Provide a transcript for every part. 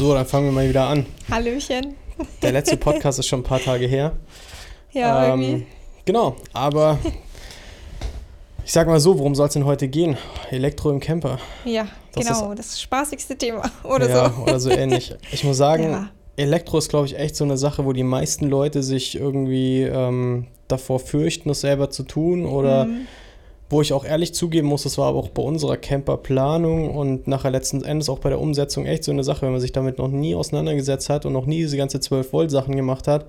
So, dann fangen wir mal wieder an. Hallöchen. Der letzte Podcast ist schon ein paar Tage her. Ja, Ähm, irgendwie. Genau, aber ich sag mal so, worum soll es denn heute gehen? Elektro im Camper. Ja, das genau. Das spaßigste Thema. Oder ja, so. oder so ähnlich. Ich muss sagen, Ja. Elektro ist, glaube ich, echt so eine Sache, wo die meisten Leute sich irgendwie ähm, davor fürchten, das selber zu tun. Oder Mhm. Wo ich auch ehrlich zugeben muss, das war aber auch bei unserer Camperplanung und nachher letzten Endes auch bei der Umsetzung echt so eine Sache, wenn man sich damit noch nie auseinandergesetzt hat und noch nie diese ganze 12-Volt-Sachen gemacht hat,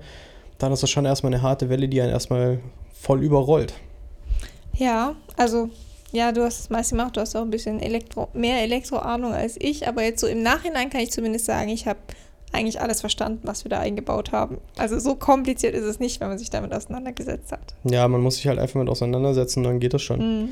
dann ist das schon erstmal eine harte Welle, die einen erstmal voll überrollt. Ja, also, ja, du hast das meiste gemacht. Du hast auch ein bisschen Elektro, mehr Elektroahnung als ich. Aber jetzt so im Nachhinein kann ich zumindest sagen, ich habe eigentlich alles verstanden, was wir da eingebaut haben. Also so kompliziert ist es nicht, wenn man sich damit auseinandergesetzt hat. Ja, man muss sich halt einfach mit auseinandersetzen, dann geht das schon. Mhm.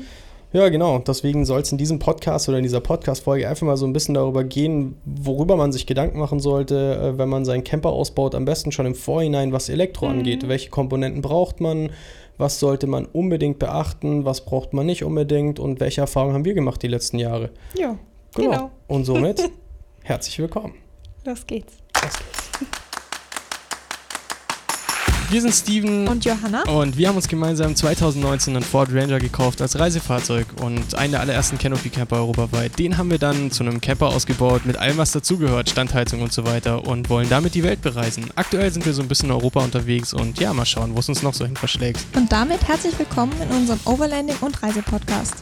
Ja, genau. Deswegen soll es in diesem Podcast oder in dieser Podcast-Folge einfach mal so ein bisschen darüber gehen, worüber man sich Gedanken machen sollte, äh, wenn man seinen Camper ausbaut. Am besten schon im Vorhinein, was Elektro Mhm. angeht. Welche Komponenten braucht man? Was sollte man unbedingt beachten? Was braucht man nicht unbedingt? Und welche Erfahrungen haben wir gemacht die letzten Jahre? Ja, Genau. Und somit herzlich willkommen. Los geht's. Los geht's. Wir sind Steven Und Johanna? und wir haben uns gemeinsam 2019 einen Ford Ranger gekauft als Reisefahrzeug und einen der allerersten Canopy Camper europaweit. Den haben wir dann zu einem Camper ausgebaut mit allem, was dazugehört, Standheizung und so weiter und wollen damit die Welt bereisen. Aktuell sind wir so ein bisschen in Europa unterwegs und ja, mal schauen, wo es uns noch so hin verschlägt. Und damit herzlich willkommen in unserem Overlanding und Reisepodcast.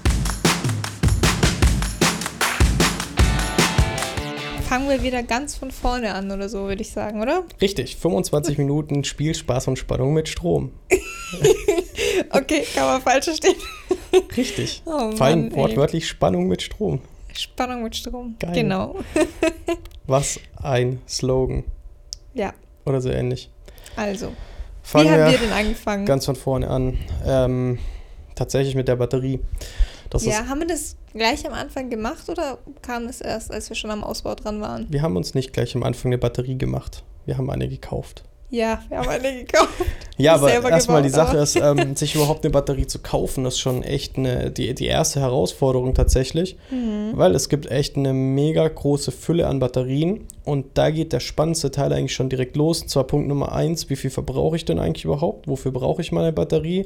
Fangen wir wieder ganz von vorne an oder so, würde ich sagen, oder? Richtig, 25 Minuten Spiel, Spaß und Spannung mit Strom. Okay, kann man falsch verstehen. Richtig. Oh ey. wortwörtlich Spannung mit Strom. Spannung mit Strom. Geil. Genau. Was ein Slogan. Ja, Oder so ähnlich. also. Fangen Wie haben wir wir denn angefangen? ganz von vorne an. Ähm, tatsächlich mit der Batterie. Das ja, haben wir das gleich am Anfang gemacht oder kam es erst, als wir schon am Ausbau dran waren? Wir haben uns nicht gleich am Anfang eine Batterie gemacht. Wir haben eine gekauft. Ja, wir haben eine gekauft. Ja, aber erstmal die Sache ist, ähm, sich überhaupt eine Batterie zu kaufen, ist schon echt eine, die, die erste Herausforderung tatsächlich, Mhm. weil es gibt echt eine mega große Fülle an Batterien und da geht der spannendste Teil eigentlich schon direkt los. Und zwar Punkt Nummer eins, wie viel verbrauche ich denn eigentlich überhaupt? Wofür brauche ich meine Batterie?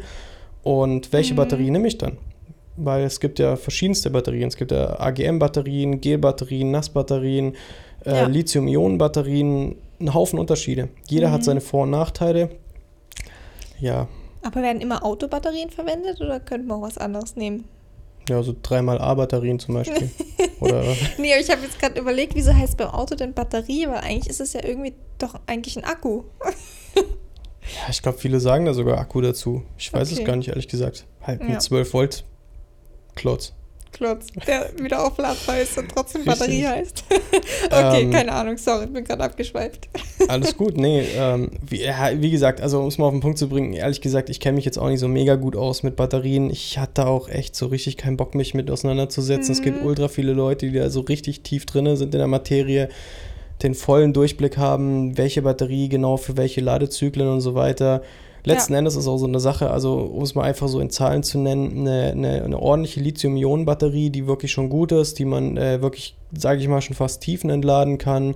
Und welche Mhm. Batterie nehme ich dann? Weil es gibt ja verschiedenste Batterien. Es gibt ja AGM-Batterien, Gel-Batterien, Nassbatterien, äh, Ja. Lithium-Ionen-Batterien, ein Haufen Unterschiede. Jeder hat Mhm. seine Vor- und Nachteile. Ja, Aber werden immer Autobatterien verwendet oder könnte man auch was anderes nehmen? ja, so dreimal A-Batterien zum Beispiel. Oder Nee, aber ich habe jetzt gerade überlegt, wieso heißt beim Auto denn Batterie? Weil eigentlich ist es ja irgendwie doch eigentlich ein Akku. ja, ich glaube, viele sagen da sogar Akku dazu. Ich weiß es Okay. gar nicht, ehrlich gesagt. Halt Ja. mit 12 Volt Klotz. Klotz, der wieder aufladbar ist und trotzdem. Batterie heißt. okay, Ähm, keine Ahnung, sorry, bin gerade abgeschweift. Alles gut, nee, ähm, wie, ja, wie gesagt, also um es mal auf den Punkt zu bringen, ehrlich gesagt, ich kenne mich jetzt auch nicht so mega gut aus mit Batterien. Ich hatte auch echt so richtig keinen Bock, mich mit auseinanderzusetzen. Es gibt Mhm. ultra viele Leute, die da so richtig tief drin sind in der Materie, den vollen Durchblick haben, welche Batterie genau für welche Ladezyklen und so weiter. Letzten Endes ist auch so eine Sache, also um es mal einfach so in Zahlen zu nennen, eine, eine, eine ordentliche Lithium-Ionen-Batterie, die wirklich schon gut ist, die man äh, wirklich, sage ich mal, schon fast Tiefen entladen kann,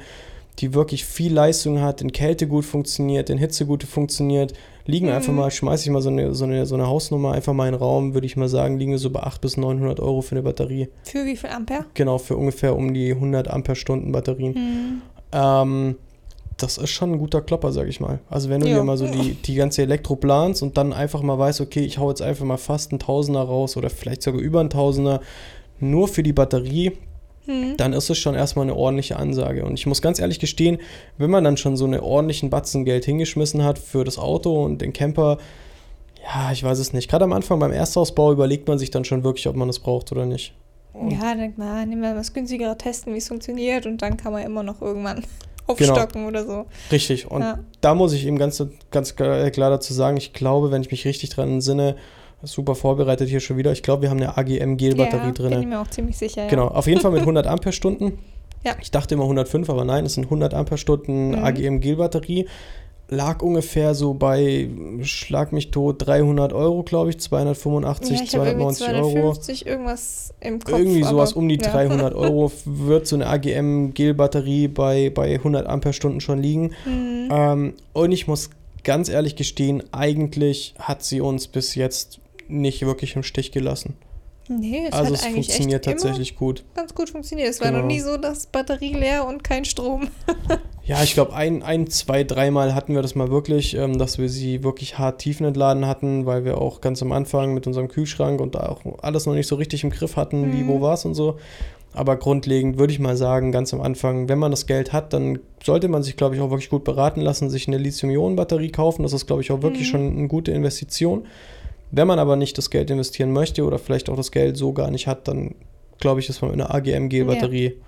die wirklich viel Leistung hat, in Kälte gut funktioniert, in Hitze gut funktioniert, liegen Mhm. einfach mal, schmeiße ich mal so eine, so, eine, so eine Hausnummer einfach mal in den Raum, würde ich mal sagen, liegen wir so bei 800 bis 900 Euro für eine Batterie. Für wie viel Ampere? Genau, für ungefähr um die 100 Ampere-Stunden Batterien. Hm. Ähm, das ist schon ein guter Klopper, sag ich mal. Also wenn du Ja. dir mal so die, die ganze Elektro planst und dann einfach mal weißt, okay, ich hau jetzt einfach mal fast einen Tausender raus oder vielleicht sogar über einen Tausender nur für die Batterie, Hm. dann ist es schon erstmal eine ordentliche Ansage. Und ich muss ganz ehrlich gestehen, wenn man dann schon so einen ordentlichen Batzen Geld hingeschmissen hat für das Auto und den Camper, ja, ich weiß es nicht. Gerade am Anfang beim Erstausbau überlegt man sich dann schon wirklich, ob man es braucht oder nicht. Und Ja, denkt man, nehmen wir was günstigerer, testen, wie es funktioniert und dann kann man immer noch irgendwann Genau. aufstocken oder so. Richtig. Und Ja. da muss ich eben ganz, ganz klar klar dazu sagen, ich glaube, wenn ich mich richtig dran entsinne, super vorbereitet hier schon wieder, ich glaube, wir haben eine AGM-Gel-Batterie ja, drin. bin ich mir auch ziemlich sicher. Ja. Genau, auf jeden Fall mit 100 Ampere-Stunden. Ja. Ich dachte immer 105, aber nein, es sind 100 Ampere-Stunden Mhm. AGM-Gel-Batterie. Lag ungefähr so bei, schlag mich tot, 300 Euro, glaube ich, 285, ja, ich habe irgendwie 290 Euro. 250 irgendwas im Kopf. Irgendwie sowas aber- um die ja. 300 Euro wird so eine AGM-Gel-Batterie bei, bei 100 Ampere-Stunden schon liegen. Mhm. Ähm, und ich muss ganz ehrlich gestehen, eigentlich hat sie uns bis jetzt nicht wirklich im Stich gelassen. Nee, es also hat es eigentlich funktioniert tatsächlich gut. ganz gut funktioniert. Es war Genau. noch nie so, dass Batterie leer und kein Strom. Ja, ich glaube, ein, ein, zwei, dreimal hatten wir das mal wirklich, ähm, dass wir sie wirklich hart tiefenentladen hatten, weil wir auch ganz am Anfang mit unserem Kühlschrank und da auch alles noch nicht so richtig im Griff hatten, wie, Mhm. wo war es und so. Aber grundlegend würde ich mal sagen, ganz am Anfang, wenn man das Geld hat, dann sollte man sich, glaube ich, auch wirklich gut beraten lassen, sich eine Lithium-Ionen-Batterie kaufen. Das ist, glaube ich, auch wirklich Mhm. schon eine gute Investition. Wenn man aber nicht das Geld investieren möchte oder vielleicht auch das Geld so gar nicht hat, dann glaube ich, ist man mit einer AGM-Gel-Batterie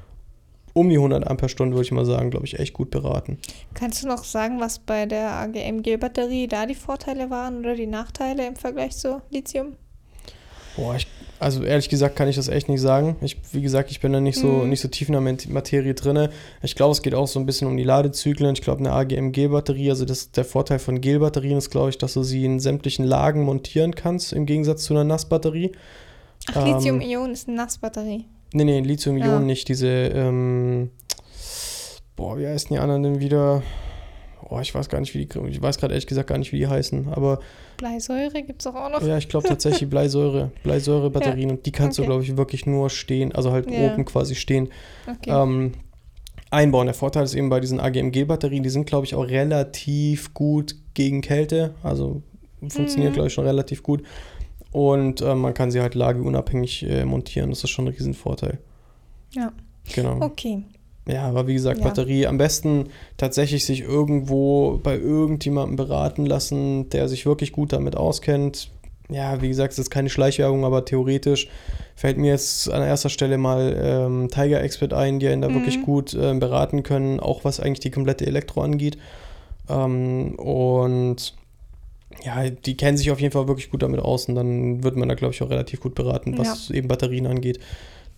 um die 100 Ampere-Stunden, würde ich mal sagen, glaube ich, echt gut beraten. Kannst du noch sagen, was bei der AGM-Gel-Batterie da die Vorteile waren oder die Nachteile im Vergleich zu Lithium? Boah, ich, also ehrlich gesagt kann ich das echt nicht sagen. Ich, wie gesagt, ich bin da nicht so, Mhm. nicht so tief in der Mat- Materie drin. Ich glaube, es geht auch so ein bisschen um die Ladezyklen. Ich glaube, eine AGM-Gel-Batterie, also das, der Vorteil von Gel-Batterien ist, glaube ich, dass du sie in sämtlichen Lagen montieren kannst, im Gegensatz zu einer Nassbatterie. Ach, Ähm, Lithium-Ionen ist eine Nassbatterie. Nee, nee, Lithium-Ionen Ja. nicht. Diese, ähm, boah, wie heißen die anderen denn wieder? Oh, ich weiß gar nicht, wie die, ich weiß gerade ehrlich gesagt gar nicht, wie die heißen, aber Bleisäure gibt es auch noch. Ja, ich glaube tatsächlich Bleisäure, Bleisäure-Batterien und die kannst du, okay. glaube ich, wirklich nur stehen, also halt Ja. oben quasi stehen, Okay. ähm, einbauen. Der Vorteil ist eben bei diesen AGMG-Batterien, die sind, glaube ich, auch relativ gut gegen Kälte, also funktioniert, Mhm. glaube ich, schon relativ gut. Und ähm, man kann sie halt lageunabhängig äh, montieren, das ist schon ein Riesenvorteil. Ja. Genau. Okay. Ja, aber wie gesagt, Ja. Batterie am besten tatsächlich sich irgendwo bei irgendjemandem beraten lassen, der sich wirklich gut damit auskennt. Ja, wie gesagt, es ist keine Schleichwerbung, aber theoretisch fällt mir jetzt an erster Stelle mal ähm, Tiger Expert ein, die einen da Mhm. wirklich gut ähm, beraten können, auch was eigentlich die komplette Elektro angeht. Ähm, und ja, die kennen sich auf jeden Fall wirklich gut damit aus und dann wird man da, glaube ich, auch relativ gut beraten, was eben Batterien angeht.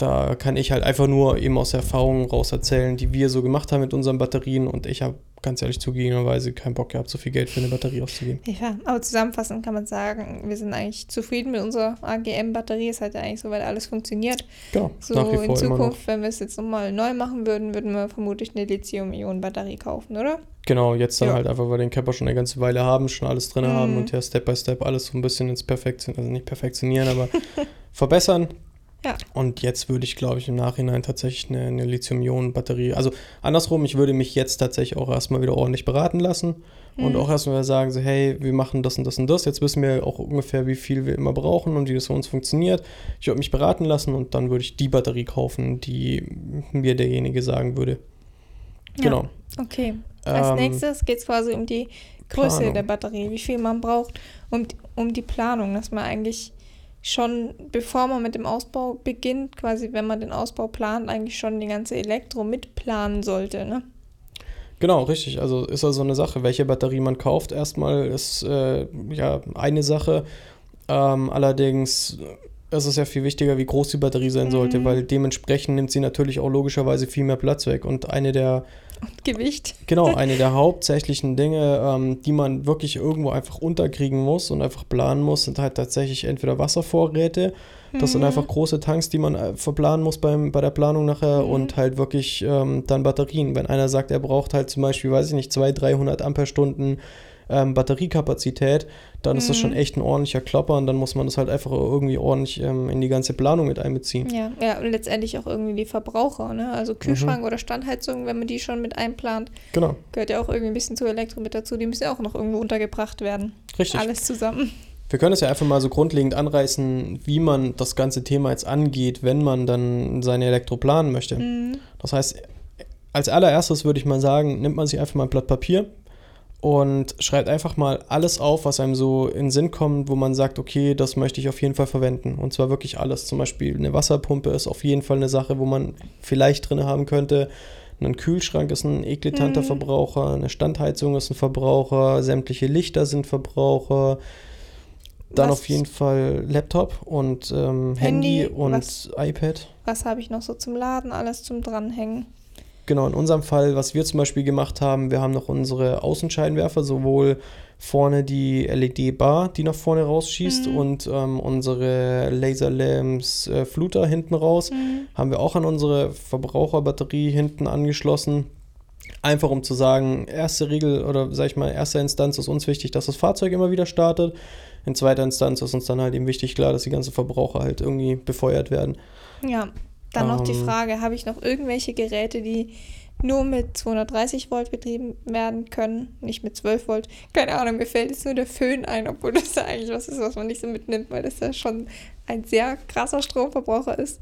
Da kann ich halt einfach nur eben aus der Erfahrung raus erzählen, die wir so gemacht haben mit unseren Batterien und ich habe ganz ehrlich zugegebenerweise keinen Bock gehabt, so viel Geld für eine Batterie auszugeben. Ja, aber zusammenfassend kann man sagen, wir sind eigentlich zufrieden mit unserer AGM-Batterie. Es hat ja eigentlich soweit alles funktioniert. Genau, So nach wie in. Zukunft, wenn wir es jetzt nochmal neu machen würden, würden wir vermutlich eine Lithium-Ionen-Batterie kaufen, oder? Genau, jetzt dann Ja. halt einfach, weil wir den Camper schon eine ganze Weile haben, schon alles drin Mhm. haben und ja Step by Step alles so ein bisschen ins Perfektion, also nicht perfektionieren, aber verbessern. Ja. Und jetzt würde ich, glaube ich, im Nachhinein tatsächlich eine, eine Lithium-Ionen-Batterie, also andersrum, ich würde mich jetzt tatsächlich auch erstmal wieder ordentlich beraten lassen und Mhm. auch erstmal sagen, so, hey, wir machen das und das und das, jetzt wissen wir auch ungefähr, wie viel wir immer brauchen und wie das für uns funktioniert. Ich würde mich beraten lassen und dann würde ich die Batterie kaufen, die mir derjenige sagen würde. Ja. Genau. Okay. Als Ähm, nächstes geht es quasi um die Größe Planung. der Batterie, wie viel man braucht, um, um die Planung, dass man eigentlich schon, bevor man mit dem Ausbau beginnt, quasi wenn man den Ausbau plant, eigentlich schon die ganze Elektro mitplanen sollte, ne? Genau, richtig. Also ist also eine Sache, welche Batterie man kauft. Erstmal ist äh, ja eine Sache. Ähm, allerdings ist es ja viel wichtiger, wie groß die Batterie sein sollte, Mhm. weil dementsprechend nimmt sie natürlich auch logischerweise viel mehr Platz weg. Und eine der, Und Gewicht. genau, eine der hauptsächlichen Dinge, ähm, die man wirklich irgendwo einfach unterkriegen muss und einfach planen muss, sind halt tatsächlich entweder Wasservorräte, das sind Mhm. einfach große Tanks, die man äh, verplanen muss beim, bei der Planung nachher Mhm. und halt wirklich ähm, dann Batterien. Wenn einer sagt, er braucht halt zum Beispiel, weiß ich nicht, 200, 300 Ampere-Stunden ähm, Batteriekapazität, dann ist das Mhm. schon echt ein ordentlicher Klopper und dann muss man das halt einfach irgendwie ordentlich ähm, in die ganze Planung mit einbeziehen. Ja, ja, und letztendlich auch irgendwie die Verbraucher, ne? Mhm. Also Kühlschrank oder Standheizung, wenn man die schon mit einplant, Genau, gehört ja auch irgendwie ein bisschen zu Elektro mit dazu. Die müssen ja auch noch irgendwo untergebracht werden. richtig. Alles zusammen. Wir können es ja einfach mal so grundlegend anreißen, wie man das ganze Thema jetzt angeht, wenn man dann seine Elektro planen möchte. Mhm. Das heißt, als allererstes würde ich mal sagen, nimmt man sich einfach mal ein Blatt Papier und schreibt einfach mal alles auf, was einem so in den Sinn kommt, wo man sagt, okay, das möchte ich auf jeden Fall verwenden. Und zwar wirklich alles. Zum Beispiel eine Wasserpumpe ist auf jeden Fall eine Sache, wo man vielleicht drin haben könnte. Ein Kühlschrank ist ein eklatanter Mhm. Verbraucher, eine Standheizung ist ein Verbraucher, sämtliche Lichter sind Verbraucher. Dann Was- auf jeden Fall Laptop und ähm, Handy, Handy, und was- iPad. Was habe ich noch so zum Laden? Alles zum Dranhängen. Genau, in unserem Fall, was wir zum Beispiel gemacht haben, wir haben noch unsere Außenscheinwerfer, sowohl vorne die LED-Bar, die nach vorne rausschießt Mhm. und ähm, unsere Laserlamps äh, Fluter hinten raus, Mhm. haben wir auch an unsere Verbraucherbatterie hinten angeschlossen. Einfach um zu sagen, erste Regel oder sag ich mal, erster Instanz ist uns wichtig, dass das Fahrzeug immer wieder startet. In zweiter Instanz ist uns dann halt eben wichtig, klar, dass die ganzen Verbraucher halt irgendwie befeuert werden. Ja, dann noch die Ähm. Frage, habe ich noch irgendwelche Geräte, die nur mit 230 Volt betrieben werden können, nicht mit 12 Volt? Keine Ahnung, mir fällt jetzt nur der Föhn ein, obwohl das ja eigentlich was ist, was man nicht so mitnimmt, weil das ja schon ein sehr krasser Stromverbraucher ist.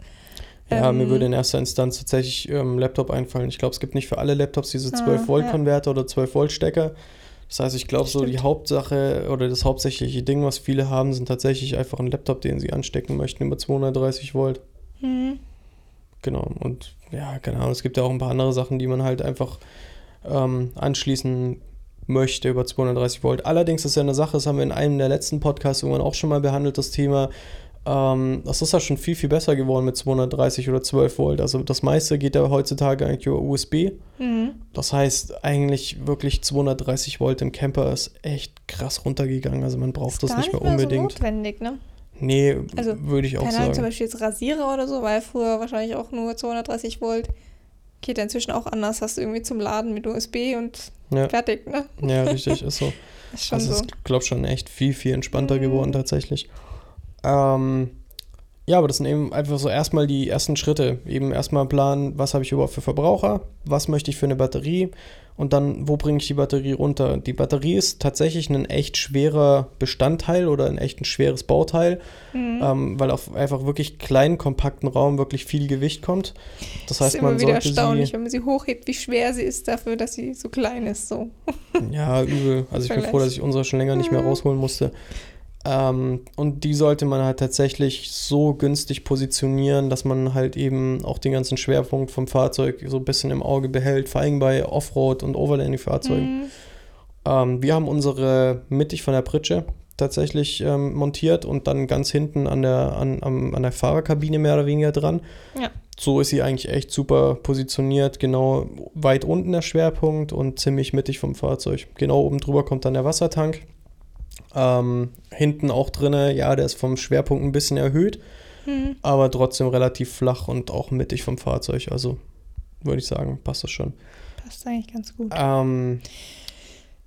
Ja, mir Ähm, würde in erster Instanz tatsächlich ähm, Laptop einfallen. Ich glaube, es gibt nicht für alle Laptops diese Ah, 12-Volt-Konverter oder 12-Volt-Stecker. Das heißt, ich glaube, so die. Hauptsache oder das hauptsächliche Ding, was viele haben, sind tatsächlich einfach ein Laptop, den sie anstecken möchten über 230 Volt. Mhm. Genau. Und ja, keine Ahnung, es gibt ja auch ein paar andere Sachen, die man halt einfach ähm, anschließen möchte über 230 Volt. Allerdings ist ja eine Sache, das haben wir in einem der letzten Podcasts irgendwann auch schon mal behandelt, das Thema. Ähm, das ist ja schon viel, viel besser geworden mit 230 oder 12 Volt. Also das meiste geht ja heutzutage eigentlich über USB. Mhm. Das heißt, eigentlich wirklich 230 Volt im Camper ist echt krass runtergegangen. Also man braucht das Gar nicht mehr unbedingt. So notwendig, ne? Nee, Also, würde ich auch Keine Ahnung, zum sagen. Beispiel jetzt Rasierer oder so, weil früher wahrscheinlich auch nur 230 Volt. Geht ja inzwischen auch anders. Hast du irgendwie zum Laden mit USB und Ja, fertig, ne? ja, richtig, ist so. Ist schon Also so. ist, glaube schon echt viel, viel entspannter Mhm. geworden tatsächlich. Ähm, ja, aber das sind eben einfach so erstmal die ersten Schritte. Eben erstmal planen, was habe ich überhaupt für Verbraucher, was möchte ich für eine Batterie und dann, wo bringe ich die Batterie runter. Die Batterie ist tatsächlich ein echt schwerer Bestandteil oder ein echt ein schweres Bauteil, Mhm. ähm, weil auf einfach wirklich kleinen, kompakten Raum wirklich viel Gewicht kommt. Das heißt, ist immer man wieder erstaunlich, wenn man sie hochhebt, wie schwer sie ist dafür, dass sie so klein ist. So. Ja, übel. Also ich bin froh, dass ich unsere schon länger nicht mehr Mhm. rausholen musste. Ähm, und die sollte man halt tatsächlich so günstig positionieren, dass man halt eben auch den ganzen Schwerpunkt vom Fahrzeug so ein bisschen im Auge behält, vor allem bei Offroad- und Overlanding-Fahrzeugen. Mhm. Ähm, wir haben unsere mittig von der Pritsche tatsächlich ähm, montiert und dann ganz hinten an der, an, am, an der Fahrerkabine mehr oder weniger dran. Ja. So ist sie eigentlich echt super positioniert, genau weit unten der Schwerpunkt und ziemlich mittig vom Fahrzeug. Genau oben drüber kommt dann der Wassertank. Ähm, hinten auch drinne, ja, der ist vom Schwerpunkt ein bisschen erhöht, Mhm. aber trotzdem relativ flach und auch mittig vom Fahrzeug. Also würde ich sagen, passt das schon. Passt eigentlich ganz gut. Ähm,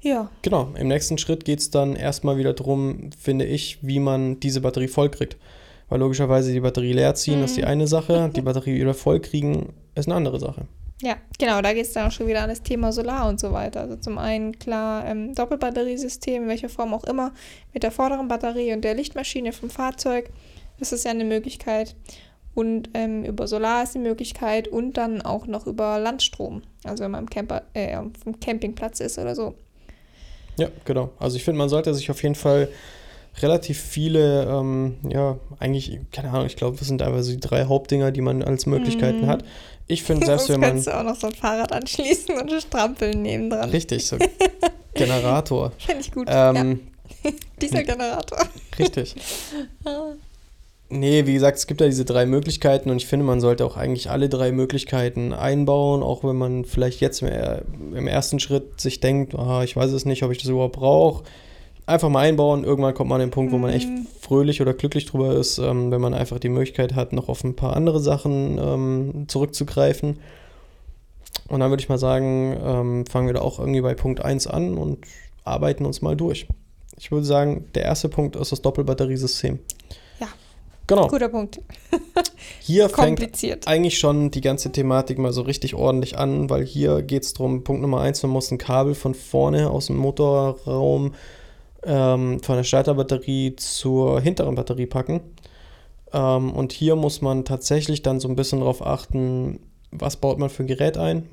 Ja. Genau, im nächsten Schritt geht es dann erstmal wieder darum, finde ich, wie man diese Batterie voll kriegt. Weil logischerweise die Batterie leer ziehen ist die Mhm. eine Sache, die Batterie wieder voll kriegen ist eine andere Sache. Ja, genau, da geht es dann auch schon wieder an das Thema Solar und so weiter. Also zum einen klar ähm, Doppelbatteriesystem, in welcher Form auch immer, mit der vorderen Batterie und der Lichtmaschine vom Fahrzeug. Das ist ja eine Möglichkeit. Und ähm, über Solar ist die Möglichkeit und dann auch noch über Landstrom. Also wenn man am Camper, äh, auf dem Campingplatz ist oder so. Ja, genau. Also ich finde, man sollte sich auf jeden Fall relativ viele, ähm, ja, eigentlich, keine Ahnung, ich glaube, das sind einfach so die drei Hauptdinger, die man als Möglichkeiten Mhm. hat. Ich finde, selbst wenn man. kannst du auch noch so ein Fahrrad anschließen und strampeln nebendran. Richtig, so Generator. Finde ich gut. ja, Ähm, dieser Generator. Richtig. Nee, wie gesagt, es gibt ja diese drei Möglichkeiten und ich finde, man sollte auch eigentlich alle drei Möglichkeiten einbauen, auch wenn man vielleicht jetzt mehr im ersten Schritt sich denkt, ah, ich weiß es nicht, ob ich das überhaupt brauche. Einfach mal einbauen, irgendwann kommt man an den Punkt, wo man echt Mhm. fröhlich oder glücklich drüber ist, ähm, wenn man einfach die Möglichkeit hat, noch auf ein paar andere Sachen ähm, zurückzugreifen. Und dann würde ich mal sagen, ähm, fangen wir da auch irgendwie bei Punkt 1 an und arbeiten uns mal durch. Ich würde sagen, der erste Punkt ist das Doppelbatteriesystem. Ja. Genau. Guter Punkt. Hier fängt eigentlich schon die ganze Thematik mal so richtig ordentlich an, weil hier geht es darum, Punkt Nummer eins, man muss ein Kabel von vorne aus dem Motorraum ähm, von der Starterbatterie zur hinteren Batterie packen. Ähm, und hier muss man tatsächlich dann so ein bisschen darauf achten, was baut man für ein Gerät ein,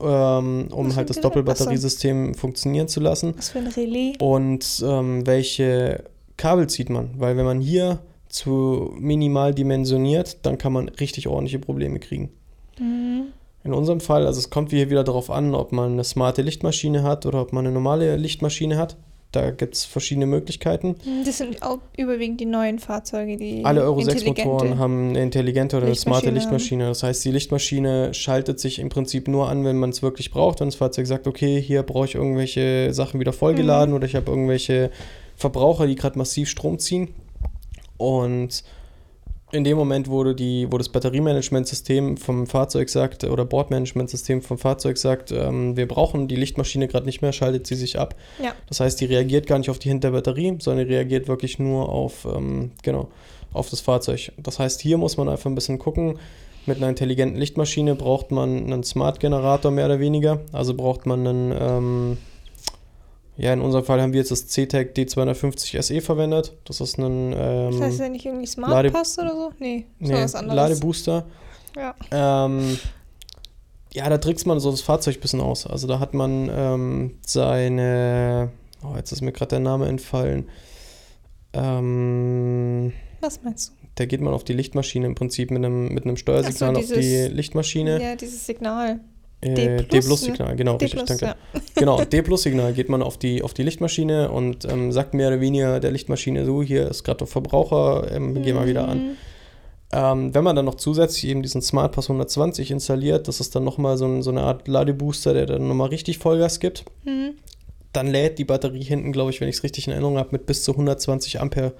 ähm, um halt das? Doppelbatteriesystem funktionieren zu lassen. Was für ein Relais. Und ähm, welche Kabel zieht man? Weil wenn man hier zu minimal dimensioniert, dann kann man richtig ordentliche Probleme kriegen. Mhm. In unserem Fall, also es kommt hier wieder darauf an, ob man eine smarte Lichtmaschine hat oder ob man eine normale Lichtmaschine hat. Da gibt es verschiedene Möglichkeiten. Das sind auch überwiegend die neuen Fahrzeuge, die Alle Euro 6 intelligente- Motoren haben eine intelligente oder eine smarte Lichtmaschine Lichtmaschine. Das heißt, die Lichtmaschine schaltet sich im Prinzip nur an, wenn man es wirklich braucht. Wenn das Fahrzeug sagt, okay, hier brauche ich irgendwelche Sachen wieder vollgeladen Mhm. oder ich habe irgendwelche Verbraucher, die gerade massiv Strom ziehen. Und in dem Moment, wo, du die, wo das Batteriemanagementsystem vom Fahrzeug sagt oder Bordmanagementsystem vom Fahrzeug sagt, ähm, wir brauchen die Lichtmaschine gerade nicht mehr, schaltet sie sich ab. Ja. Das heißt, die reagiert gar nicht auf die Hinterbatterie, sondern reagiert wirklich nur auf, ähm, genau, auf das Fahrzeug. Das heißt, hier muss man einfach ein bisschen gucken. Mit einer intelligenten Lichtmaschine braucht man einen Smart-Generator mehr oder weniger. Also braucht man einen, ähm, ja, in unserem Fall haben wir jetzt das CTEC D250 SE verwendet. Das ist ein ähm, Das heißt ja nicht irgendwie Smart Lade- Pass oder so? Nee, so nee, was anderes. Ladebooster. Ja. Ähm, ja, da trickst man so das Fahrzeug ein bisschen aus. Also da hat man ähm, seine, oh, jetzt ist mir gerade der Name entfallen. Ähm, Was meinst da geht man auf die Lichtmaschine im Prinzip mit einem, mit einem Steuersignal Ach auf so, die dieses- Lichtmaschine. Ja, dieses Signal. Äh, D-Plus-Signal, genau, D+, richtig, danke. ja. Genau, D-Plus-Signal geht man auf die, auf die Lichtmaschine und ähm, sagt mehr oder weniger der Lichtmaschine, so, hier ist gerade der Verbraucher, ähm, geh mal wieder an. Mhm. Ähm, wenn man dann noch zusätzlich eben diesen Smart Pass 120 installiert, das ist dann nochmal so, ein, so eine Art Ladebooster, der dann nochmal richtig Vollgas gibt, Mhm. dann lädt die Batterie hinten, glaube ich, wenn ich es richtig in Erinnerung habe, mit bis zu 120 Ampere.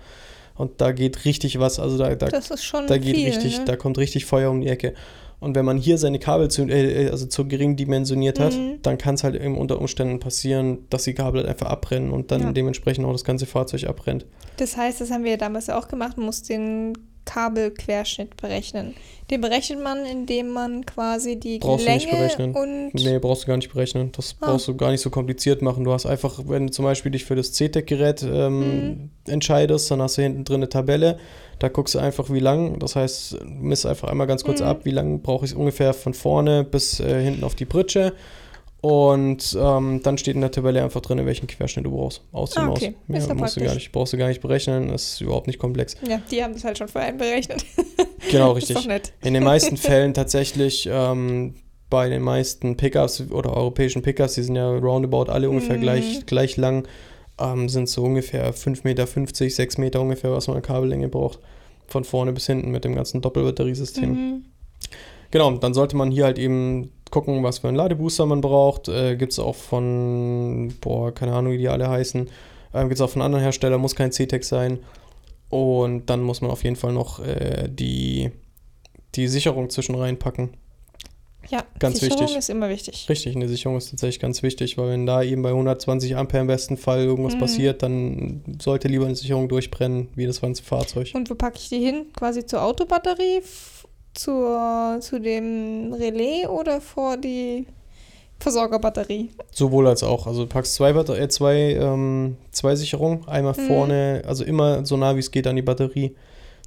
Und da geht richtig was, also da, da, Das ist schon da geht viel, richtig, ne? da kommt richtig Feuer um die Ecke. Und wenn man hier seine Kabel zu, äh, äh, also zu gering dimensioniert hat, Mhm. dann kann es halt eben unter Umständen passieren, dass die Kabel halt einfach abbrennen und dann Ja. dementsprechend auch das ganze Fahrzeug abbrennt. Das heißt, das haben wir ja damals auch gemacht, man muss den Kabelquerschnitt berechnen. Den berechnet man, indem man quasi die Brauchst du Länge nicht berechnen. und Nee, brauchst du gar nicht berechnen. Das Ah. brauchst du gar nicht so kompliziert machen. Du hast einfach, wenn du zum Beispiel dich für das CTEC-Gerät ähm, Mhm. entscheidest, dann hast du hinten drin eine Tabelle. Da guckst du einfach, wie lang. Das heißt, misst einfach einmal ganz kurz Mhm. ab, wie lang brauche ich ungefähr von vorne bis äh, hinten auf die Pritsche. Und ähm, dann steht in der Tabelle einfach drin, welchen Querschnitt du brauchst. Aus dem Ah, okay. Ja, musst du gar nicht, brauchst du gar nicht berechnen. ist überhaupt nicht komplex. ja, die haben das halt schon vorher berechnet. Genau, Ist doch richtig. nett. In den meisten Fällen tatsächlich ähm, bei den meisten Pickups oder europäischen Pickups, die sind ja roundabout alle ungefähr Mhm. gleich, gleich lang, ähm, sind so ungefähr 5,50 Meter, 6 Meter ungefähr, was man an Kabellänge braucht. Von vorne bis hinten mit dem ganzen Doppelbatteriesystem. Mhm. Genau, dann sollte man hier halt eben gucken, was für einen Ladebooster man braucht. Äh, Gibt es auch von, boah, keine Ahnung, wie die alle heißen. Ähm, Gibt es auch von anderen Herstellern, muss kein CTEC sein. Und dann muss man auf jeden Fall noch äh, die, die Sicherung zwischen reinpacken. Ja, Ganz Sicherung wichtig. ist immer wichtig. Richtig, eine Sicherung ist tatsächlich ganz wichtig, weil wenn da eben bei 120 Ampere im besten Fall irgendwas Mhm. passiert, dann sollte lieber eine Sicherung durchbrennen, wie das ganze Fahrzeug. Und wo packe ich die hin? Quasi zur Autobatterie, zur, zu dem Relais oder vor die Versorgerbatterie? Sowohl als auch. Also du packst zwei, Batter äh, zwei, ähm, zwei Sicherungen, einmal Mhm. vorne, also immer so nah wie es geht an die Batterie.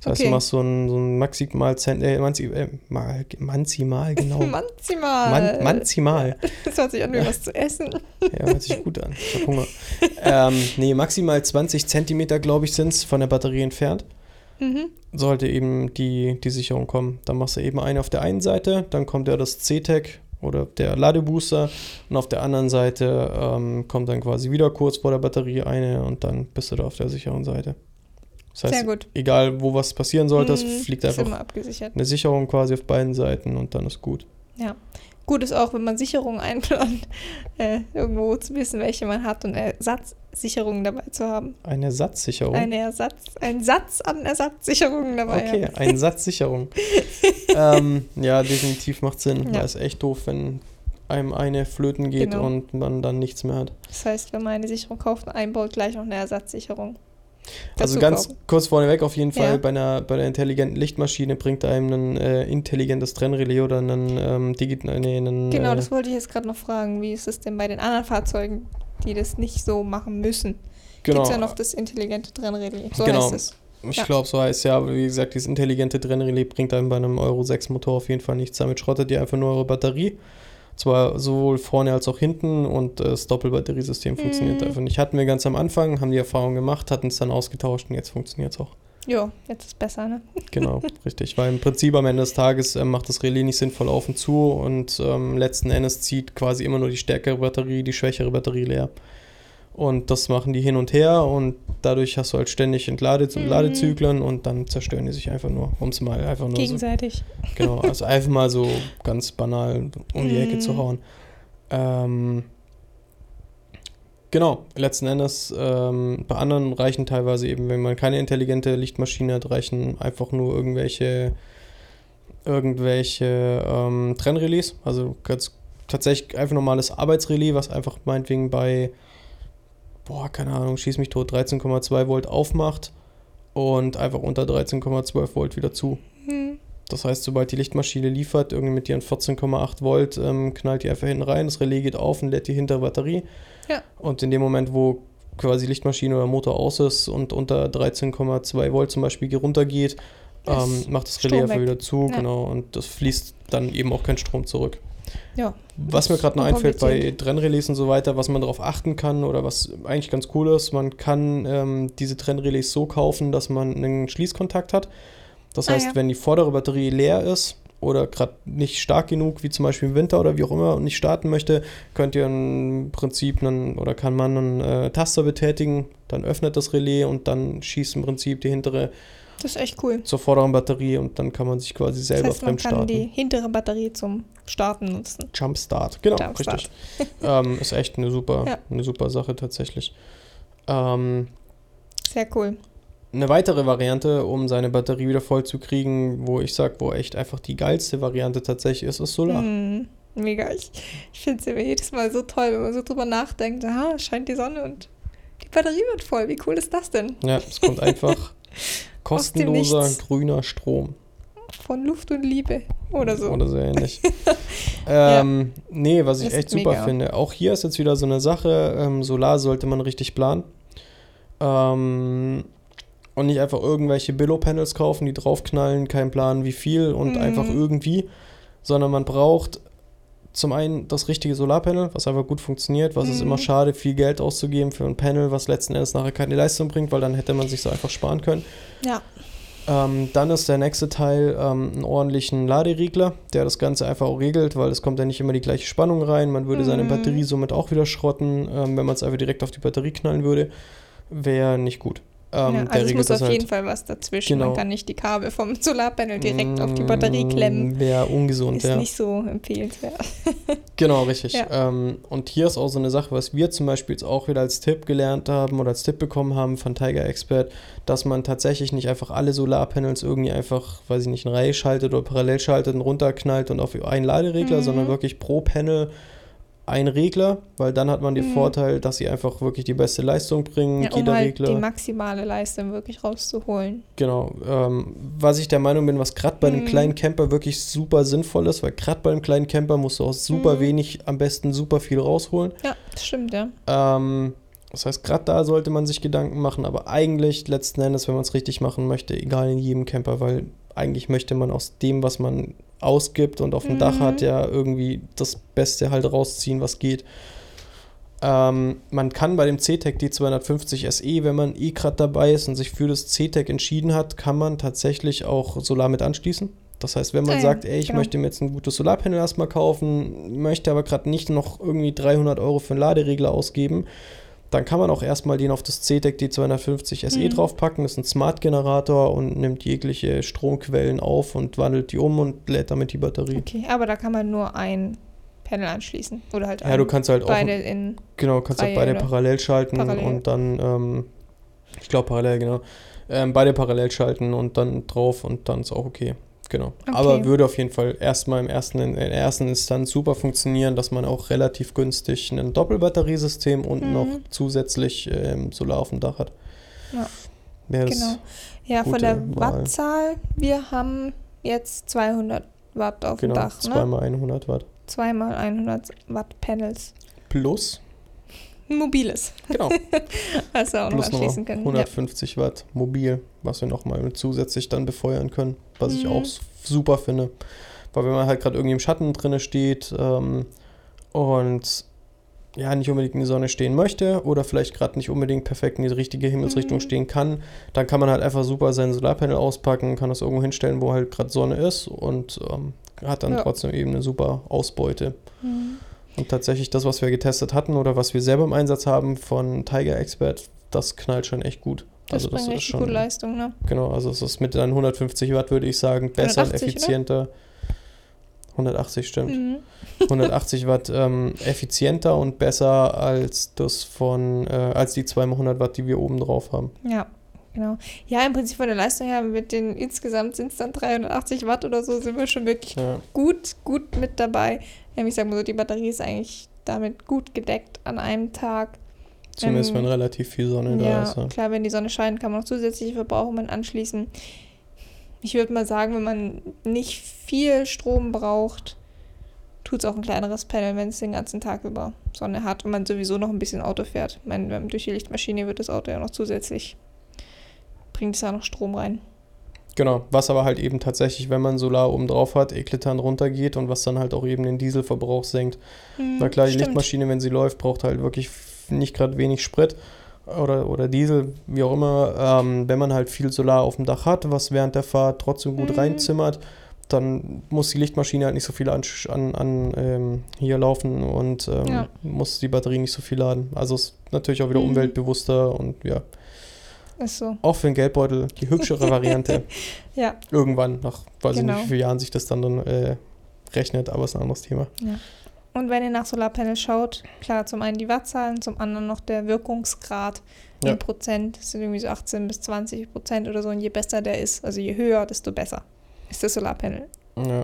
Das heißt, Okay. du machst so ein, so ein maximal äh, manzi, äh, mal, manzimal, genau. Manzimal. Man, manzimal. Das hört sich an wie was zu essen. Ja, hört sich gut an. Ich hab Hunger. ähm, nee, maximal 20 Zentimeter, glaube ich, sind es von der Batterie entfernt. Mhm. Sollte eben die, die Sicherung kommen. Dann machst du eben eine auf der einen Seite, dann kommt ja das CTEC oder der Ladebooster und auf der anderen Seite ähm, kommt dann quasi wieder kurz vor der Batterie eine und dann bist du da auf der sicheren Seite. Das heißt, Sehr gut. egal wo was passieren sollte, es Mhm, fliegt einfach eine Sicherung quasi auf beiden Seiten und dann ist gut. Ja. Gut ist auch, wenn man Sicherungen einplant, äh, irgendwo zu wissen, welche man hat und Ersatzsicherungen dabei zu haben. Eine Ersatzsicherung. Eine Ersatz, ein Satz an Ersatzsicherungen dabei Okay, eine Satzsicherung. ähm, ja, definitiv macht Sinn. Ja. Es echt doof, wenn einem eine flöten geht Genau. und man dann nichts mehr hat. Das heißt, wenn man eine Sicherung kauft einbaut, gleich noch eine Ersatzsicherung. Also ganz kaufen. kurz vorneweg auf jeden Fall, Ja. bei, einer, bei der intelligenten Lichtmaschine bringt einem ein äh, intelligentes Trennrelais oder einen ähm, digital, nee, Genau, äh, das wollte ich jetzt gerade noch fragen. Wie ist es denn bei den anderen Fahrzeugen, die das nicht so machen müssen? genau, Gibt es ja noch das intelligente Trennrelais. So Genau. heißt es. ich ja. glaube so heißt ja, aber wie gesagt, dieses intelligente Trennrelais bringt einem bei einem Euro 6 Motor auf jeden Fall nichts. Damit schrottet ihr einfach nur eure Batterie. Zwar sowohl vorne als auch hinten und äh, das Doppelbatteriesystem funktioniert Mhm. einfach nicht. Hatten wir ganz am Anfang, haben die Erfahrung gemacht, hatten es dann ausgetauscht und jetzt funktioniert es auch. Jo, jetzt ist besser, ne? Genau, richtig. Weil im Prinzip am Ende des Tages ähm, macht das Relais nicht sinnvoll auf und zu und ähm, letzten Endes zieht quasi immer nur die stärkere Batterie die schwächere Batterie leer. Und das machen die hin und her und dadurch hast du halt ständig Entlade Mhm. Ladezyklen und dann zerstören die sich einfach nur, um es mal einfach nur so Gegenseitig. Genau, also einfach mal so ganz banal um die Ecke zu Mm. hauen. Ähm, genau, letzten Endes, ähm, bei anderen reichen teilweise eben, wenn man keine intelligente Lichtmaschine hat, reichen einfach nur irgendwelche irgendwelche ähm, Trennrelais, also ganz tatsächlich einfach normales Arbeitsrelais, was einfach meinetwegen bei, boah, keine Ahnung, schieß mich tot, 13,2 Volt aufmacht und einfach unter 13,12 Volt wieder zu. Hm. Das heißt, sobald die Lichtmaschine liefert, irgendwie mit ihren 14,8 Volt, ähm, knallt die einfach hinten rein, das Relais geht auf und lädt die hintere Batterie. Ja. Und in dem Moment, wo quasi Lichtmaschine oder Motor aus ist und unter 13,2 Volt zum Beispiel runtergeht, ähm, macht das Strom Relais einfach weg. wieder zu, Ja. genau, und das fließt dann eben auch kein Strom zurück. Ja. Was mir gerade noch einfällt bei. Trennrelais und so weiter, was man darauf achten kann oder was eigentlich ganz cool ist, man kann ähm, diese Trennrelais so kaufen, dass man einen Schließkontakt hat. Das Ah, heißt, ja. wenn die vordere Batterie leer ist oder gerade nicht stark genug, wie zum Beispiel im Winter oder wie auch immer und nicht starten möchte, könnt ihr im Prinzip einen, oder kann man einen äh, Taster betätigen, dann öffnet das Relais und dann schießt im Prinzip die hintere Das ist echt cool. zur vorderen Batterie und dann kann man sich quasi Das selber heißt, man kann starten. die hintere Batterie zum Starten nutzen. Jumpstart, genau, Jumpstart. richtig. ähm, ist echt eine super, Ja. eine super Sache tatsächlich. Ähm, Sehr cool. Eine weitere Variante, um seine Batterie wieder voll zu kriegen, wo ich sag, wo echt einfach die geilste Variante tatsächlich ist, ist Solar. Hm. Mega. Ich, ich finde es immer jedes Mal so toll, wenn man so drüber nachdenkt. Aha, scheint die Sonne und die Batterie wird voll. Wie cool ist das denn? Ja, es kommt einfach kostenloser grüner Strom Von Luft und Liebe. Oder so. oder so ähnlich. ähm, Nee, was ich Das echt super mega. finde. Auch hier ist jetzt wieder so eine Sache, ähm, Solar sollte man richtig planen. Ähm, und nicht einfach irgendwelche Billo-Panels kaufen, die draufknallen, kein Plan wie viel und Mhm. einfach irgendwie, sondern man braucht zum einen das richtige Solarpanel, was einfach gut funktioniert, was ist Mhm. immer schade, viel Geld auszugeben für ein Panel, was letzten Endes nachher keine Leistung bringt, weil dann hätte man sich so einfach sparen können. Ja. Ähm, dann ist der nächste Teil ähm, einen ordentlichen Laderegler, der das Ganze einfach auch regelt, weil es kommt ja nicht immer die gleiche Spannung rein. Man würde seine Mhm. Batterie somit auch wieder schrotten, ähm, wenn man es einfach direkt auf die Batterie knallen würde. Wäre nicht gut. Ähm, ja, der also es muss auf halt. jeden Fall was dazwischen. Genau. Man kann nicht die Kabel vom Solarpanel direkt auf die Batterie Mm, klemmen. Wäre ungesund, Ist ja. nicht so empfehlenswert. Genau, richtig. Ja. Ähm, und hier ist auch so eine Sache, was wir zum Beispiel jetzt auch wieder als Tipp gelernt haben oder als Tipp bekommen haben von Tiger Expert, dass man tatsächlich nicht einfach alle Solarpanels irgendwie einfach, weiß ich nicht, in Reihe schaltet oder parallel schaltet und runterknallt und auf einen Laderegler, Mhm. sondern wirklich pro Panel ein Regler, weil dann hat man den Mhm. Vorteil, dass sie einfach wirklich die beste Leistung bringen. Ja, um jeder halt Regler. die maximale Leistung wirklich rauszuholen. Genau, ähm, was ich der Meinung bin, was gerade bei einem Mhm. kleinen Camper wirklich super sinnvoll ist, weil gerade bei einem kleinen Camper musst du aus super Mhm. wenig am besten super viel rausholen. Ja, das stimmt, ja. Ähm, das heißt, gerade da sollte man sich Gedanken machen, aber eigentlich letzten Endes, wenn man es richtig machen möchte, egal in jedem Camper, weil eigentlich möchte man aus dem, was man ausgibt und auf dem Dach Mhm. hat, ja irgendwie das Beste halt rausziehen, was geht. Ähm, man kann bei dem CTEC D250 SE, wenn man eh gerade dabei ist und sich für das CTEC entschieden hat, kann man tatsächlich auch Solar mit anschließen. Das heißt, wenn man ja, sagt, ey, ich genau. möchte mir jetzt ein gutes Solarpanel erstmal kaufen, möchte aber gerade nicht noch irgendwie 300 Euro für einen Laderegler ausgeben, dann kann man auch erstmal den auf das CTEC D250 SE Mhm. draufpacken. Das ist ein Smart-Generator und nimmt jegliche Stromquellen auf und wandelt die um und lädt damit die Batterie. Okay, aber da kann man nur ein Panel anschließen. Oder halt Ja, du kannst halt auch beide in. Genau, kannst Reihe, beide parallel schalten Parallel. und dann, ähm, ich glaube parallel, genau. Ähm, beide parallel schalten und dann drauf und dann ist auch okay. Genau. Okay. Aber würde auf jeden Fall erstmal im ersten, in der ersten Instanz super funktionieren, dass man auch relativ günstig ein Doppelbatteriesystem und Mhm. noch zusätzlich ähm, Solar auf dem Dach hat. Ja. Wäre Genau. Ja, von der. Wattzahl, wir haben jetzt 200 Watt auf Genau, dem Dach. Ne? zweimal 100 Watt. Zweimal 100 Watt Panels. Plus, Ein mobiles, genau, was wir auch noch plus nochmal anschließen können. 150 Watt mobil, was wir nochmal zusätzlich dann befeuern können, was ich Mhm. auch s- super finde. Weil wenn man halt gerade irgendwie im Schatten drinne steht ähm, und ja, nicht unbedingt in die Sonne stehen möchte oder vielleicht gerade nicht unbedingt perfekt in die richtige Himmelsrichtung Mhm. stehen kann, dann kann man halt einfach super sein Solarpanel auspacken, kann das irgendwo hinstellen, wo halt gerade Sonne ist und ähm, hat dann Ja. trotzdem eben eine super Ausbeute. Ja. Mhm. Und tatsächlich das, was wir getestet hatten oder was wir selber im Einsatz haben von Tiger Expert, das knallt schon echt gut. Das also bringt ist richtig gute Leistung, ne? Genau, also es ist mit dann 150 Watt, würde ich sagen, besser und 180, effizienter. 180 stimmt. Mhm. 180 Watt ähm, effizienter und besser als das von, äh, als die 2x100 Watt, die wir oben drauf haben. Ja, genau. Ja, im Prinzip von der Leistung her, mit den insgesamt sind es dann 380 Watt oder so, sind wir schon wirklich Ja. gut, gut mit dabei. Ähm, ich sag mal so, die Batterie ist eigentlich damit gut gedeckt an einem Tag. Zumindest Ähm, wenn relativ viel Sonne da Ja, ist. Ja. klar, wenn die Sonne scheint, kann man noch zusätzliche Verbrauchungen anschließen. Ich würde mal sagen, wenn man nicht viel Strom braucht, tut es auch ein kleineres Panel, wenn es den ganzen Tag über Sonne hat und man sowieso noch ein bisschen Auto fährt. Ich meine, durch die Lichtmaschine wird das Auto ja noch zusätzlich, bringt es ja noch Strom rein. Genau, was aber halt eben tatsächlich, wenn man Solar oben drauf hat, eklatant runtergeht und was dann halt auch eben den Dieselverbrauch senkt. Na klar, die Hm, Stimmt. Lichtmaschine, wenn sie läuft, braucht halt wirklich nicht gerade wenig Sprit oder, oder Diesel, wie auch immer. Ähm, wenn man halt viel Solar auf dem Dach hat, was während der Fahrt trotzdem gut Mhm. reinzimmert, dann muss die Lichtmaschine halt nicht so viel an, an, an ähm, hier laufen und ähm, Ja. muss die Batterie nicht so viel laden. Also ist natürlich auch wieder Mhm. umweltbewusster und ja, Ist so. auch für den Geldbeutel die hübschere Variante. Ja, Irgendwann, nach weiß ich Genau. nicht, wie viele Jahren sich das dann, dann äh, rechnet, aber ist ein anderes Thema. Und wenn ihr nach Solarpanel schaut, klar, zum einen die Wattzahlen, zum anderen noch der Wirkungsgrad in Ja. Prozent. Das sind irgendwie so 18 bis 20 Prozent oder so. Und je besser der ist, also je höher, desto besser ist das Solarpanel. Ja.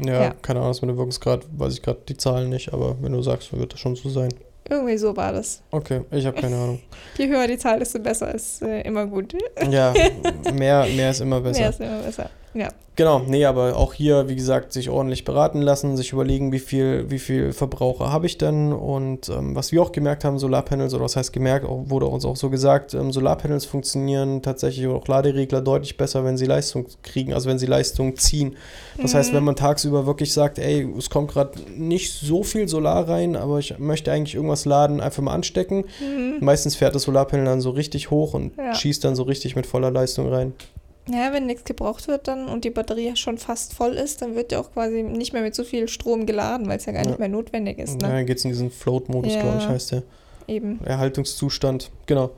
Ja, Ja. keine Ahnung, was mit dem Wirkungsgrad, weiß ich gerade die Zahlen nicht, aber wenn du sagst, wird das schon so sein. Irgendwie so war das. Okay, ich habe keine Ahnung. Je höher die Zahl, desto besser ist äh, immer gut. Ja, mehr, mehr ist immer besser. Mehr ist immer besser. Ja. Genau, nee, aber auch hier, wie gesagt, sich ordentlich beraten lassen, sich überlegen, wie viel, wie viel Verbraucher habe ich denn und ähm, was wir auch gemerkt haben, Solarpanels, oder was heißt gemerkt, auch, wurde uns auch so gesagt, ähm, Solarpanels funktionieren tatsächlich oder auch Laderegler deutlich besser, wenn sie Leistung kriegen, also wenn sie Leistung ziehen. Das heißt, Mhm. wenn man tagsüber wirklich sagt, ey, es kommt gerade nicht so viel Solar rein, aber ich möchte eigentlich irgendwas laden, einfach mal anstecken. Mhm. Meistens fährt das Solarpanel dann so richtig hoch und Ja. schießt dann so richtig mit voller Leistung rein. Ja, wenn nichts gebraucht wird dann und die Batterie schon fast voll ist, dann wird ja auch quasi nicht mehr mit so viel Strom geladen, weil es ja gar Ja. nicht mehr notwendig ist. Ne? dann geht es in diesen Float-Modus, Ja. glaube ich, heißt der. Eben. Erhaltungszustand, genau.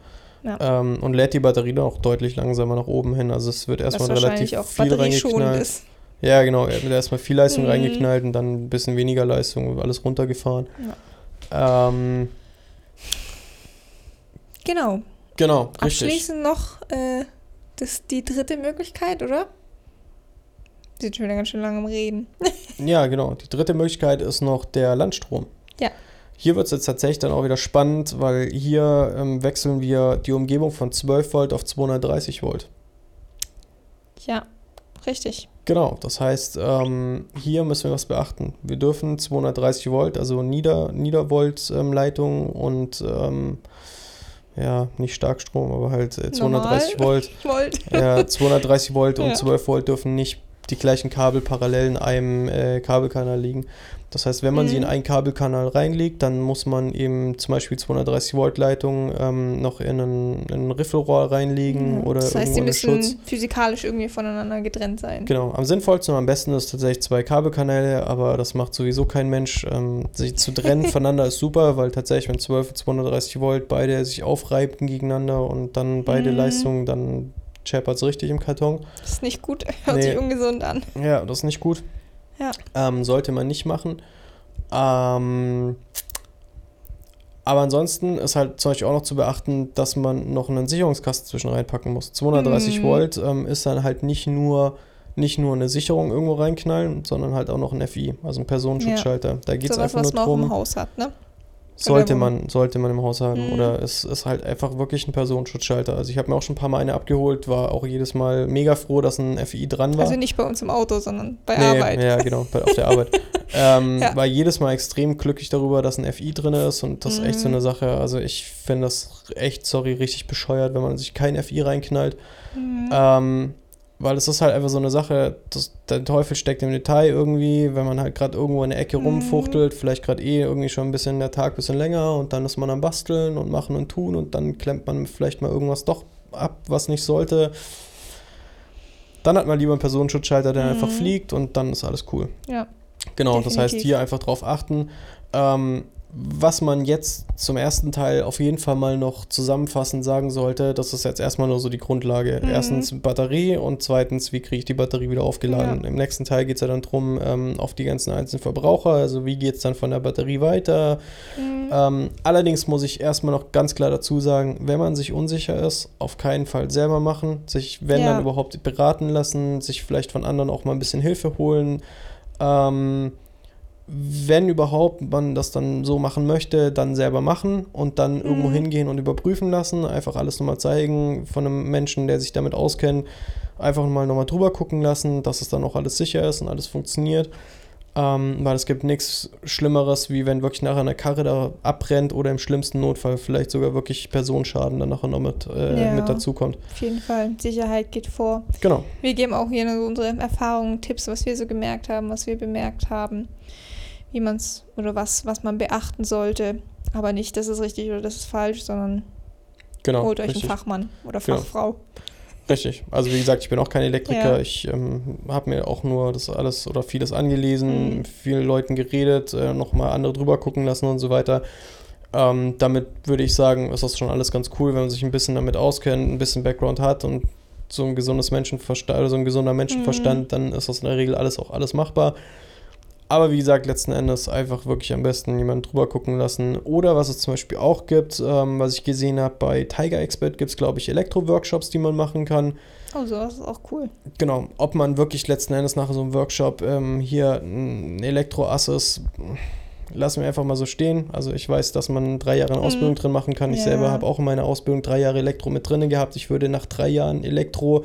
Ja. Ähm, und lädt die Batterie dann auch deutlich langsamer nach oben hin. Also es wird erstmal relativ auch viel reingeknallt. ist. Ja, genau. Er wird erstmal viel Leistung Mhm. reingeknallt und dann ein bisschen weniger Leistung, alles runtergefahren. Ähm, Genau. genau, richtig. Abschließend noch äh, das, die dritte Möglichkeit, oder? Wir sind schon wieder ganz schön lange am Reden. Ja, genau. Die dritte Möglichkeit ist noch der Landstrom. Ja. Hier wird es jetzt tatsächlich dann auch wieder spannend, weil hier ähm, wechseln wir die Umgebung von 12 Volt auf 230 Volt. Ja, richtig. Genau, das heißt, ähm, hier müssen wir was beachten. Wir dürfen 230 Volt, also Nieder, Niedervolt-Leitung und ähm, ja, nicht Starkstrom, aber halt äh, 230 Normal. Volt. Volt. Ja, 230 Volt und Ja. 12 Volt dürfen nicht die gleichen Kabel parallel in einem äh, Kabelkanal liegen. Das heißt, wenn man sie in Mhm. einen Kabelkanal reinlegt, dann muss man eben zum Beispiel 230 Volt Leitung ähm, noch in ein, in ein Riffelrohr reinlegen oder das heißt, einen müssen Schutz. physikalisch irgendwie voneinander getrennt sein. Genau, am sinnvollsten und am besten ist tatsächlich zwei Kabelkanäle, aber das macht sowieso kein Mensch. Ähm, sich zu trennen voneinander ist super, weil tatsächlich, wenn 12 und 230 Volt beide sich aufreiben gegeneinander und dann beide Mhm. Leistungen, dann scheppert es richtig im Karton. Das ist nicht gut, hört Nee. sich ungesund an. Ja, das ist nicht gut. Ja. Ähm, sollte man nicht machen. Ähm, aber ansonsten ist halt zum Beispiel auch noch zu beachten, dass man noch einen Sicherungskasten zwischen reinpacken muss. 230 Mhm. Volt ähm, ist dann halt nicht nur, nicht nur eine Sicherung irgendwo reinknallen, sondern halt auch noch ein FI, also ein Personenschutzschalter. Da geht es Sowas, einfach was nur man auch im drum, Haus hat, ne? Sollte man, sollte man im Haus haben. Mhm. Oder es ist halt einfach wirklich ein Personenschutzschalter. Also ich habe mir auch schon ein paar Mal eine abgeholt, war auch jedes Mal mega froh, dass ein FI dran war. Also nicht bei uns im Auto, sondern bei Nee, Arbeit. Ja, genau, bei, auf der Arbeit. ähm, Ja. War jedes Mal extrem glücklich darüber, dass ein FI drin ist und das ist echt so Mhm. eine Sache. Also ich finde das echt, sorry, richtig bescheuert, wenn man sich kein FI reinknallt. Mhm. Ähm, weil es ist halt einfach so eine Sache, das, der Teufel steckt im Detail irgendwie, wenn man halt gerade irgendwo in der Ecke Mhm. rumfuchtelt, vielleicht gerade eh irgendwie schon ein bisschen der Tag ein bisschen länger und dann ist man am Basteln und machen und tun und dann klemmt man vielleicht mal irgendwas doch ab, was nicht sollte. Dann hat man lieber einen Personenschutzschalter, der Mhm. einfach fliegt und dann ist alles cool. Ja. Genau, das heißt Definitiv. hier einfach drauf achten. Ähm, was man jetzt zum ersten Teil auf jeden Fall mal noch zusammenfassend sagen sollte, das ist jetzt erstmal nur so die Grundlage. Mhm. Erstens Batterie und zweitens, wie kriege ich die Batterie wieder aufgeladen. Ja. Im nächsten Teil geht es ja dann drum ähm, auf die ganzen einzelnen Verbraucher, also wie geht es dann von der Batterie weiter. Mhm. Ähm, allerdings muss ich erstmal noch ganz klar dazu sagen, wenn man sich unsicher ist, auf keinen Fall selber machen, sich, wenn Ja. dann überhaupt beraten lassen, sich vielleicht von anderen auch mal ein bisschen Hilfe holen. Ähm, wenn überhaupt man das dann so machen möchte, dann selber machen und dann irgendwo Mhm. hingehen und überprüfen lassen. Einfach alles nochmal zeigen von einem Menschen, der sich damit auskennt. Einfach mal nochmal drüber gucken lassen, dass es dann auch alles sicher ist und alles funktioniert. Ähm, weil es gibt nichts Schlimmeres, wie wenn wirklich nachher eine Karre da abbrennt oder im schlimmsten Notfall vielleicht sogar wirklich Personenschaden dann nachher noch mit, äh, Ja. mit dazukommt. Auf jeden Fall. Sicherheit geht vor. Genau. Wir geben auch hier unsere Erfahrungen, Tipps, was wir so gemerkt haben, was wir bemerkt haben, wie man es oder was, was man beachten sollte. Aber nicht, das ist richtig oder das ist falsch, sondern Genau. holt euch richtig. einen Fachmann oder Genau. Fachfrau. Richtig. Also wie gesagt, ich bin auch kein Elektriker. Ja. Ich ähm, habe mir auch nur das alles oder vieles angelesen, Mhm. vielen Leuten geredet, äh, nochmal andere drüber gucken lassen und so weiter. Ähm, damit würde ich sagen, ist das schon alles ganz cool, wenn man sich ein bisschen damit auskennt, ein bisschen Background hat und so ein gesundes Menschenverstand oder so ein gesunder Menschenverstand, Mhm. dann ist das in der Regel alles auch alles machbar. Aber wie gesagt, letzten Endes einfach wirklich am besten jemanden drüber gucken lassen. Oder was es zum Beispiel auch gibt, ähm, was ich gesehen habe, bei Tiger Expert gibt es, glaube ich, Elektro-Workshops, die man machen kann. Oh, sowas ist auch cool. Genau, ob man wirklich letzten Endes nach so einem Workshop ähm, hier ein Elektroass ist, lassen wir einfach mal so stehen. Also ich weiß, dass man drei Jahre eine Mhm. Ausbildung drin machen kann. Ich Ja. selber habe auch in meiner Ausbildung drei Jahre Elektro mit drin gehabt. Ich würde nach drei Jahren Elektro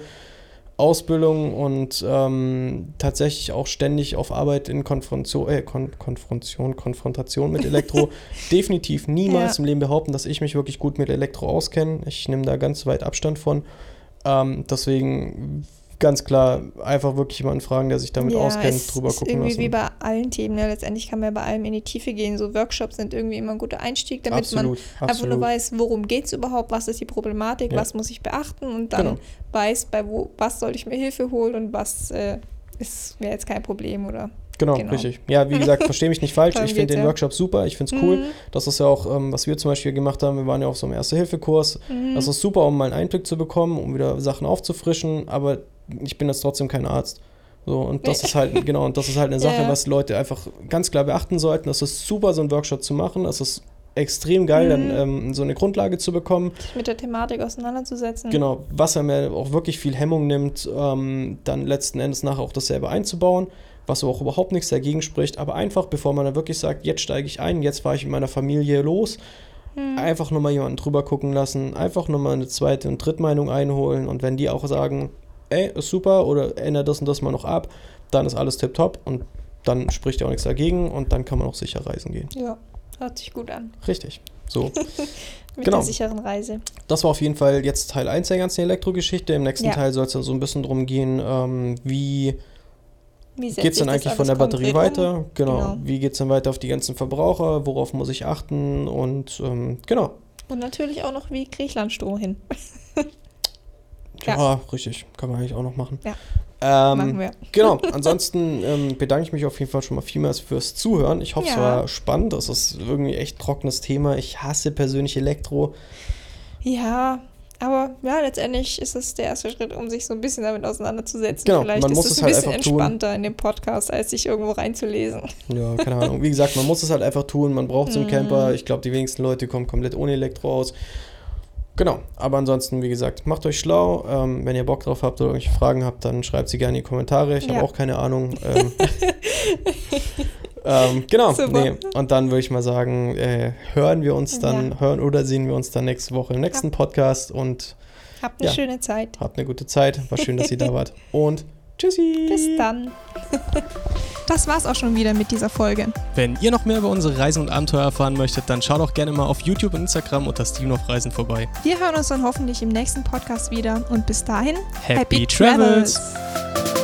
Ausbildung und ähm, tatsächlich auch ständig auf Arbeit in Konfrontation, äh, Kon Konfrontation, Konfrontation mit Elektro definitiv niemals Ja. im Leben behaupten, dass ich mich wirklich gut mit Elektro auskenne. Ich nehme da ganz weit Abstand von. Ähm, deswegen ganz klar einfach wirklich jemanden fragen, der sich damit auskennt, es drüber ist gucken irgendwie lassen. wie bei allen Themen. Ne? Letztendlich kann man ja bei allem in die Tiefe gehen. So Workshops sind irgendwie immer ein guter Einstieg, damit man absolut, einfach nur absolut. weiß, worum geht es überhaupt, was ist die Problematik, Ja. was muss ich beachten und dann Genau. weiß, bei wo, was sollte ich mir Hilfe holen und was äh, ist mir jetzt kein Problem oder Genau, Genau. richtig. Ja, wie gesagt, verstehe mich nicht falsch. Ich finde den ja. Workshop super. Ich finde es cool. Mhm. Das ist ja auch, ähm, was wir zum Beispiel gemacht haben. Wir waren ja auf so einem Erste-Hilfe-Kurs. Mhm. Das ist super, um mal einen Einblick zu bekommen, um wieder Sachen aufzufrischen. Aber ich bin jetzt trotzdem kein Arzt. So, und das ist halt, genau, und das ist halt eine Sache, Ja. was Leute einfach ganz klar beachten sollten. Das ist super, so einen Workshop zu machen. Das ist extrem geil, Mhm. dann ähm, so eine Grundlage zu bekommen. sich mit der Thematik auseinanderzusetzen. Genau, was er mir auch wirklich viel Hemmung nimmt, ähm, dann letzten Endes nachher auch dasselbe einzubauen, was aber auch überhaupt nichts dagegen spricht, aber einfach, bevor man dann wirklich sagt, jetzt steige ich ein, jetzt fahre ich mit meiner Familie los, Mhm. einfach nochmal jemanden drüber gucken lassen, einfach nochmal eine zweite und Drittmeinung einholen und wenn die auch sagen, ey, ist super oder ändert das und das mal noch ab, dann ist alles tipptopp und dann spricht ja auch nichts dagegen und dann kann man auch sicher reisen gehen. Ja, hört sich gut an. Richtig. So. Mit Genau. der sicheren Reise. Das war auf jeden Fall jetzt Teil 1 der ganzen Elektrogeschichte. Im nächsten Ja. Teil soll es dann so ein bisschen drum gehen, ähm, wie Wie geht es das eigentlich von der Batterie weiter? um? Genau. Genau. Wie geht es dann weiter auf die ganzen Verbraucher? Worauf muss ich achten? Und ähm, genau. Und natürlich auch noch, wie kriege ich Landstrom hin? Ja, Ja. richtig. Kann man eigentlich auch noch machen. Ja. Ähm, Machen wir. Genau. Ansonsten ähm, bedanke ich mich auf jeden Fall schon mal vielmals fürs Zuhören. Ich hoffe, es Ja. war spannend. Das ist irgendwie echt trockenes Thema. Ich hasse persönlich Elektro. Ja, aber ja, letztendlich ist es der erste Schritt, um sich so ein bisschen damit auseinanderzusetzen. Genau, Vielleicht man ist muss es es ein halt bisschen einfach tun. entspannter in dem Podcast, als sich irgendwo reinzulesen. Ja, keine Ahnung. Wie gesagt, man muss es halt einfach tun. Man braucht so einen Mhm. Camper. Ich glaube, die wenigsten Leute kommen komplett ohne Elektro aus. Genau, aber ansonsten, wie gesagt, macht euch schlau. Ähm, wenn ihr Bock drauf habt oder irgendwelche Fragen habt, dann schreibt sie gerne in die Kommentare. Ich Ja. habe auch keine Ahnung. Ähm, ähm, genau, Super. nee. Und dann würde ich mal sagen, äh, hören wir uns dann, Ja. hören oder sehen wir uns dann nächste Woche im nächsten Podcast und Habt eine Ja. schöne Zeit. habt eine gute Zeit. War schön, dass ihr da wart. Und tschüssi. Bis dann. Das war's auch schon wieder mit dieser Folge. Wenn ihr noch mehr über unsere Reisen und Abenteuer erfahren möchtet, dann schaut auch gerne mal auf YouTube und Instagram unter Steven auf Reisen vorbei. Wir hören uns dann hoffentlich im nächsten Podcast wieder und bis dahin Happy, Travels. Travels.